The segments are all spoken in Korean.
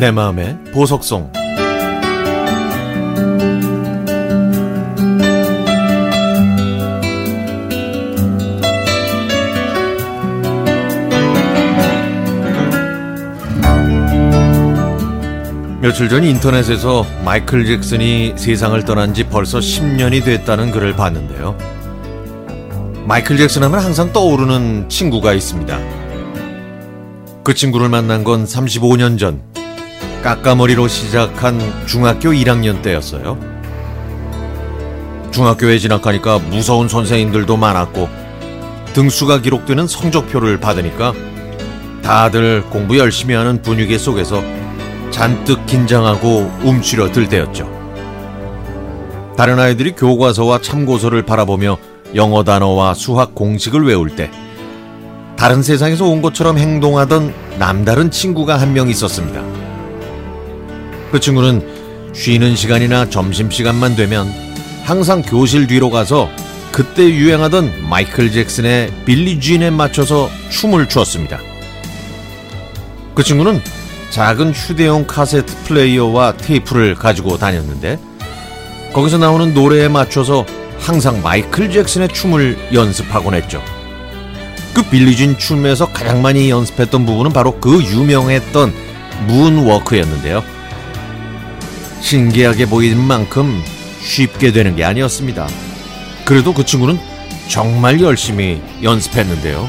내 마음의 보석송 며칠 전 인터넷에서 마이클 잭슨이 세상을 떠난 지 벌써 10년이 됐다는 글을 봤는데요. 마이클 잭슨 하면 항상 떠오르는 친구가 있습니다. 그 친구를 만난 건 35년 전 까까머리로 시작한 중학교 1학년 때였어요. 중학교에 진학하니까 무서운 선생님들도 많았고 등수가 기록되는 성적표를 받으니까 다들 공부 열심히 하는 분위기 속에서 잔뜩 긴장하고 움츠려 들 때였죠. 다른 아이들이 교과서와 참고서를 바라보며 영어 단어와 수학 공식을 외울 때 다른 세상에서 온 것처럼 행동하던 남다른 친구가 한 명 있었습니다. 그 친구는 쉬는 시간이나 점심시간만 되면 항상 교실 뒤로 가서 그때 유행하던 마이클 잭슨의 빌리 진에 맞춰서 춤을 추었습니다. 그 친구는 작은 휴대용 카세트 플레이어와 테이프를 가지고 다녔는데 거기서 나오는 노래에 맞춰서 항상 마이클 잭슨의 춤을 연습하곤 했죠. 그 빌리진 춤에서 가장 많이 연습했던 부분은 바로 그 유명했던 문워크였는데요. 신기하게 보이는 만큼 쉽게 되는 게 아니었습니다. 그래도 그 친구는 정말 열심히 연습했는데요.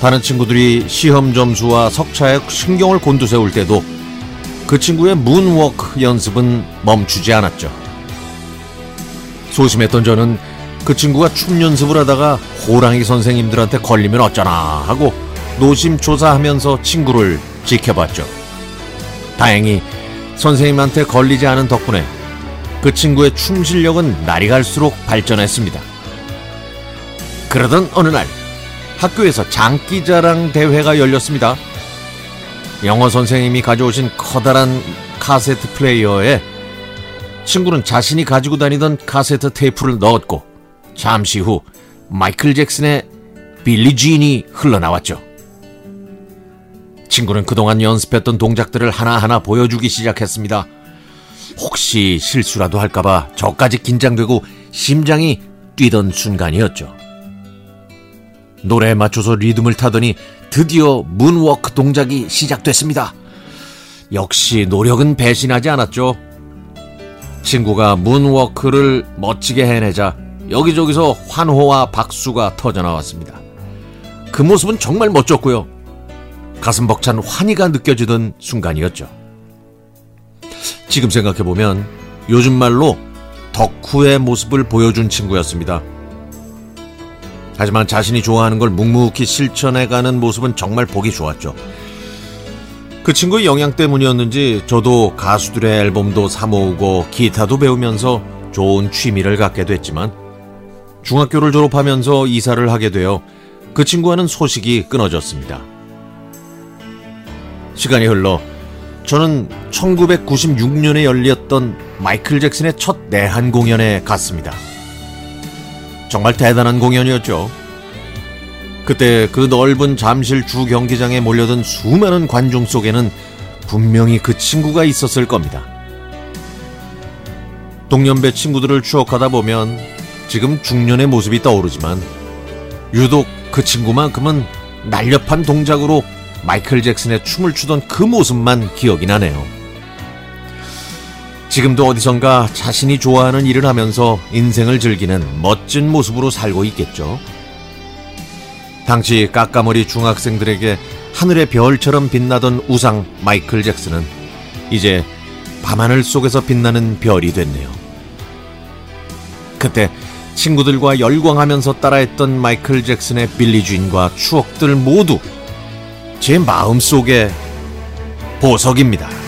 다른 친구들이 시험 점수와 석차에 신경을 곤두세울 때도 그 친구의 문워크 연습은 멈추지 않았죠. 소심했던 저는 그 친구가 춤 연습을 하다가 호랑이 선생님들한테 걸리면 어쩌나 하고 노심초사하면서 친구를 지켜봤죠. 다행히 선생님한테 걸리지 않은 덕분에 그 친구의 춤 실력은 날이 갈수록 발전했습니다. 그러던 어느 날 학교에서 장기자랑 대회가 열렸습니다. 영어 선생님이 가져오신 커다란 카세트 플레이어에 친구는 자신이 가지고 다니던 카세트 테이프를 넣었고 잠시 후 마이클 잭슨의 빌리 진이 흘러나왔죠. 친구는 그동안 연습했던 동작들을 하나하나 보여주기 시작했습니다. 혹시 실수라도 할까봐 저까지 긴장되고 심장이 뛰던 순간이었죠. 노래에 맞춰서 리듬을 타더니 드디어 문워크 동작이 시작됐습니다. 역시 노력은 배신하지 않았죠. 친구가 문워크를 멋지게 해내자 여기저기서 환호와 박수가 터져나왔습니다. 그 모습은 정말 멋졌고요. 가슴 벅찬 환희가 느껴지던 순간이었죠. 지금 생각해보면 요즘 말로 덕후의 모습을 보여준 친구였습니다. 하지만 자신이 좋아하는 걸 묵묵히 실천해가는 모습은 정말 보기 좋았죠. 그 친구의 영향 때문이었는지 저도 가수들의 앨범도 사모으고 기타도 배우면서 좋은 취미를 갖게 됐지만 중학교를 졸업하면서 이사를 하게 되어 그 친구와는 소식이 끊어졌습니다. 시간이 흘러 저는 1996년에 열렸던 마이클 잭슨의 첫 내한 공연에 갔습니다. 정말 대단한 공연이었죠. 그때 그 넓은 잠실 주 경기장에 몰려든 수많은 관중 속에는 분명히 그 친구가 있었을 겁니다. 동년배 친구들을 추억하다 보면 지금 중년의 모습이 떠오르지만 유독 그 친구만큼은 날렵한 동작으로 마이클 잭슨의 춤을 추던 그 모습만 기억이 나네요. 지금도 어디선가 자신이 좋아하는 일을 하면서 인생을 즐기는 멋진 모습으로 살고 있겠죠. 당시 까까머리 중학생들에게 하늘의 별처럼 빛나던 우상 마이클 잭슨은 이제 밤하늘 속에서 빛나는 별이 됐네요. 그때 친구들과 열광하면서 따라했던 마이클 잭슨의 빌리 주인과 추억들 모두 제 마음 속에 보석입니다.